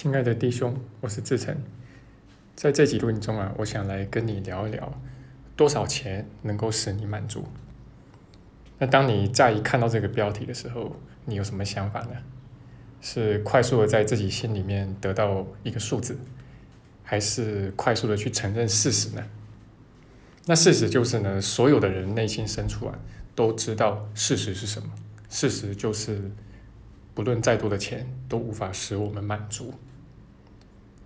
亲爱的弟兄，我是志成，在这集录音中啊，我想来跟你聊一聊多少钱能够使你满足。那当你乍一看到这个标题的时候，你有什么想法呢？是快速的在自己心里面得到一个数字，还是快速的去承认事实呢？那事实就是呢，所有的人内心深处啊，都知道事实是什么。事实就是，不论再多的钱，都无法使我们满足。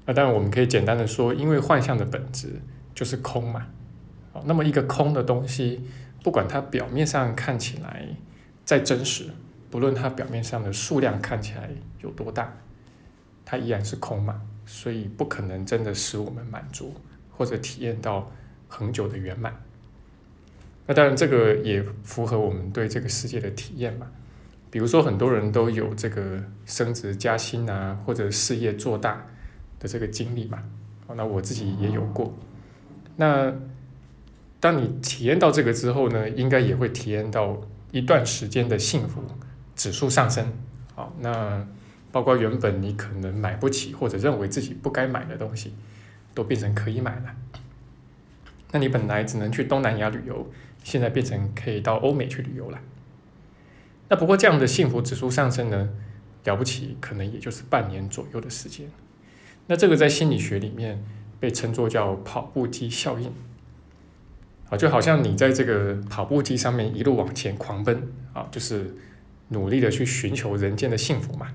那当然，我们可以简单的说，因为幻象的本质就是空嘛。好，那么一个空的东西，不管它表面上看起来再真实，不论它表面上的数量看起来有多大，它依然是空嘛。所以不可能真的使我们满足，或者体验到恒久的圆满。那当然，这个也符合我们对这个世界的体验嘛。比如说，很多人都有这个升职加薪啊，或者事业做大。的这个经历嘛，那我自己也有过。那当你体验到这个之后呢，应该也会体验到一段时间的幸福指数上升。好，那包括原本你可能买不起或者认为自己不该买的东西，都变成可以买了。那你本来只能去东南亚旅游，现在变成可以到欧美去旅游了。那不过这样的幸福指数上升呢，了不起，可能也就是半年左右的时间。那这个在心理学里面被称作叫跑步机效应，啊，就好像你在这个跑步机上面一路往前狂奔，啊，就是努力的去寻求人间的幸福嘛。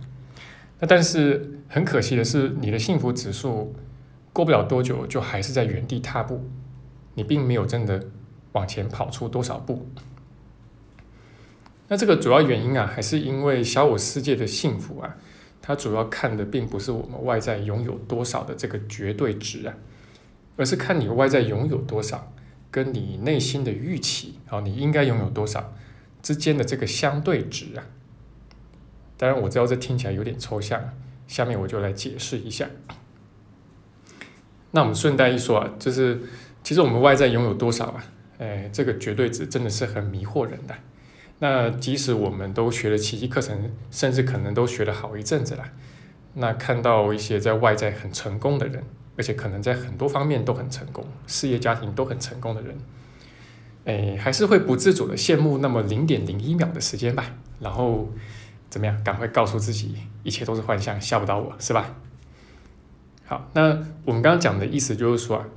那但是很可惜的是，你的幸福指数过不了多久就还是在原地踏步，你并没有真的往前跑出多少步。那这个主要原因啊，还是因为小我世界的幸福啊。它主要看的并不是我们外在拥有多少的这个绝对值啊，而是看你外在拥有多少，跟你内心的预期啊，你应该拥有多少之间的这个相对值啊。当然我知道这听起来有点抽象，下面我就来解释一下。那我们顺带一说啊，就是其实我们外在拥有多少啊，哎，这个绝对值真的是很迷惑人的。那即使我们都学了奇迹课程，甚至可能都学了好一阵子了，那看到一些在外在很成功的人，而且可能在很多方面都很成功，事业家庭都很成功的人，哎，还是会不自主的羡慕那么零点零一秒的时间吧，然后怎么样，赶快告诉自己，一切都是幻象，吓不到我，是吧？好，那我们刚刚讲的意思就是说啊，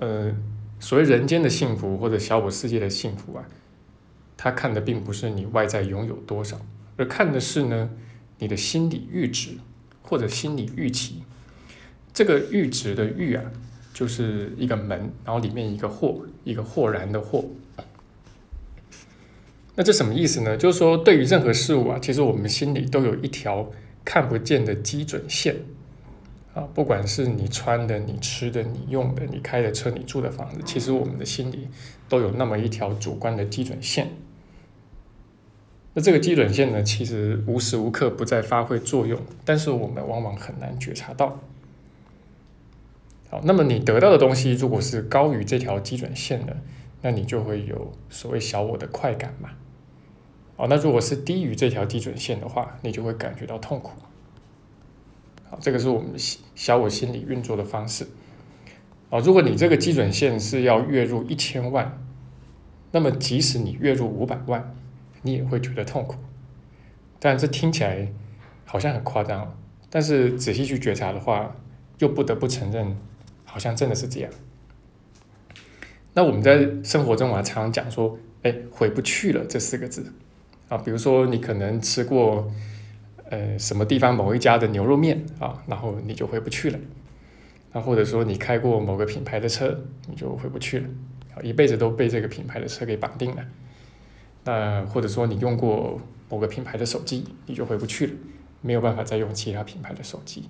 呃，所谓人间的幸福或者小我世界的幸福啊。他看的并不是你外在拥有多少，而看的是呢，你的心理阈值或者心理预期。这个阈值的阈啊，就是一个门，然后里面一个豁，一个豁然的豁。那这什么意思呢？就是说，对于任何事物啊，其实我们心里都有一条看不见的基准线啊，不管是你穿的、你吃的、你用的、你开的车、你住的房子，其实我们的心里都有那么一条主观的基准线。那这个基准线呢，其实无时无刻不在发挥作用，但是我们往往很难觉察到。好，那么你得到的东西如果是高于这条基准线的，那你就会有所谓小我的快感嘛。好，那如果是低于这条基准线的话，你就会感觉到痛苦。好，这个是我们小我心理运作的方式。好，如果你这个基准线是要月入一千万，那么即使你月入五百万。你也会觉得痛苦，但这听起来好像很夸张，但是仔细去觉察的话，又不得不承认，好像真的是这样。那我们在生活中啊，常常讲说，哎，回不去了这四个字啊，比如说你可能吃过呃什么地方某一家的牛肉面啊，然后你就回不去了，那或者说你开过某个品牌的车，你就回不去了，一辈子都被这个品牌的车给绑定了。那或者说你用过某个品牌的手机，你就回不去了，没有办法再用其他品牌的手机。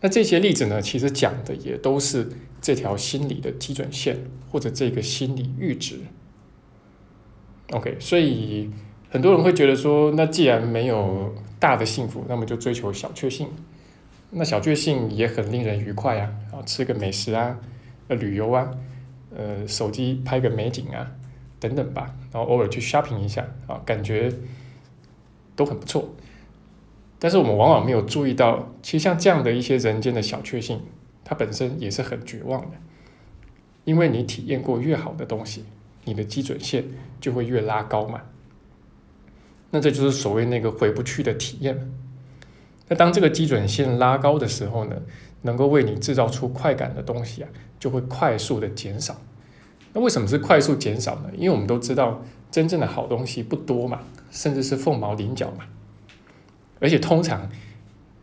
那这些例子呢，其实讲的也都是这条心理的基准线或者这个心理阈值。OK，所以很多人会觉得说，那既然没有大的幸福，那么就追求小确幸。那小确幸也很令人愉快啊，啊，吃个美食啊，呃，旅游啊，呃，手机拍个美景啊。等等吧，然后偶尔去 shopping 一下啊，感觉都很不错。但是我们往往没有注意到，其实像这样的一些人间的小确幸，它本身也是很绝望的。因为你体验过越好的东西，你的基准线就会越拉高嘛。那这就是所谓那个回不去的体验。那当这个基准线拉高的时候呢，能够为你制造出快感的东西啊，就会快速的减少。那为什么是快速减少呢？因为我们都知道，真正的好东西不多嘛，甚至是凤毛麟角嘛。而且通常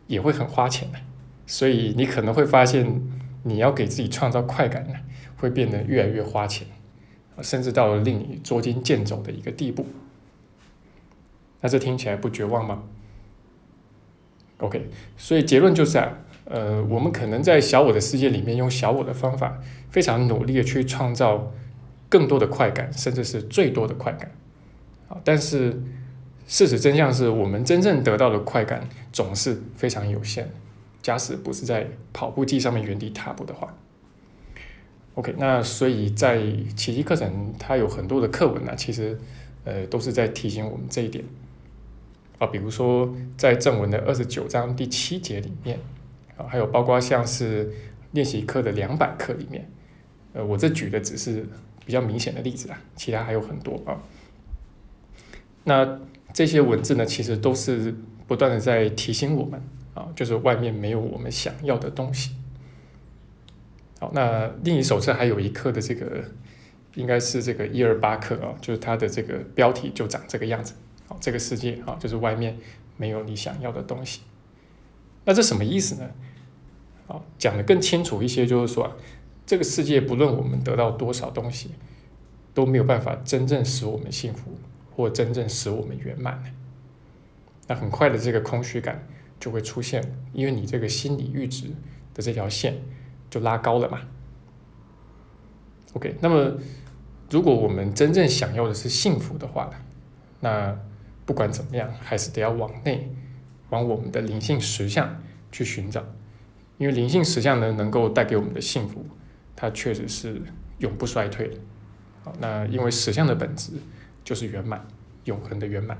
也会很花钱的，所以你可能会发现，你要给自己创造快感呢，会变得越来越花钱，甚至到了令你捉襟见肘的一个地步。那这听起来不绝望吗？OK，所以结论就是啊，呃，我们可能在小我的世界里面，用小我的方法，非常努力的去创造更多的快感，甚至是最多的快感，啊，但是。事实真相是我们真正得到的快感总是非常有限。假使不是在跑步机上面原地踏步的话，OK，那所以在奇迹课程它有很多的课文呢，其实呃都是在提醒我们这一点啊，比如说在正文的二十九章第七节里面啊，还有包括像是练习课的两百课里面，呃，我这举的只是比较明显的例子啊，其他还有很多啊，那。这些文字呢，其实都是不断的在提醒我们啊，就是外面没有我们想要的东西。好，那另一手册还有一课的这个，应该是这个一二八课啊，就是它的这个标题就长这个样子。好，这个世界啊，就是外面没有你想要的东西。那这什么意思呢？好，讲的更清楚一些，就是说，这个世界不论我们得到多少东西，都没有办法真正使我们幸福。或真正使我们圆满那很快的这个空虚感就会出现，因为你这个心理阈值的这条线就拉高了嘛。OK，那么如果我们真正想要的是幸福的话呢，那不管怎么样，还是得要往内，往我们的灵性实相去寻找，因为灵性实相呢，能够带给我们的幸福，它确实是永不衰退。好，那因为实相的本质。就是圆满，永恒的圆满。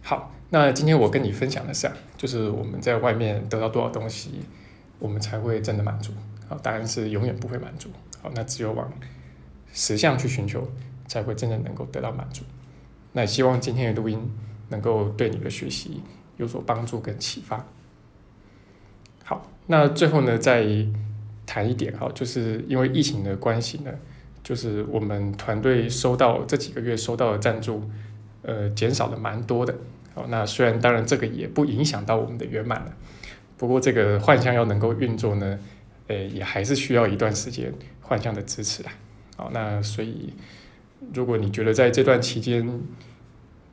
好，那今天我跟你分享的是啊，就是我们在外面得到多少东西，我们才会真的满足？好，答案是永远不会满足。好，那只有往实相去寻求，才会真的能够得到满足。那希望今天的录音能够对你的学习有所帮助跟启发。好，那最后呢，再谈一点哈，就是因为疫情的关系呢。就是我们团队收到这几个月收到的赞助，呃，减少了蛮多的。好，那虽然当然这个也不影响到我们的圆满了，不过这个幻象要能够运作呢，呃，也还是需要一段时间幻象的支持啦。好，那所以如果你觉得在这段期间，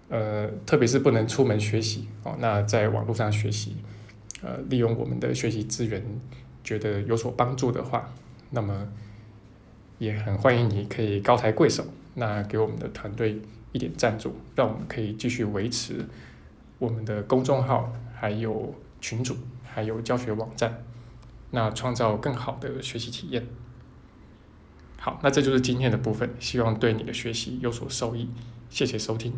呃，特别是不能出门学习，哦，那在网络上学习，呃，利用我们的学习资源，觉得有所帮助的话，那么。也很欢迎你可以高抬贵手，那给我们的团队一点赞助，让我们可以继续维持我们的公众号、还有群组、还有教学网站，那创造更好的学习体验。好，那这就是今天的部分，希望对你的学习有所受益，谢谢收听。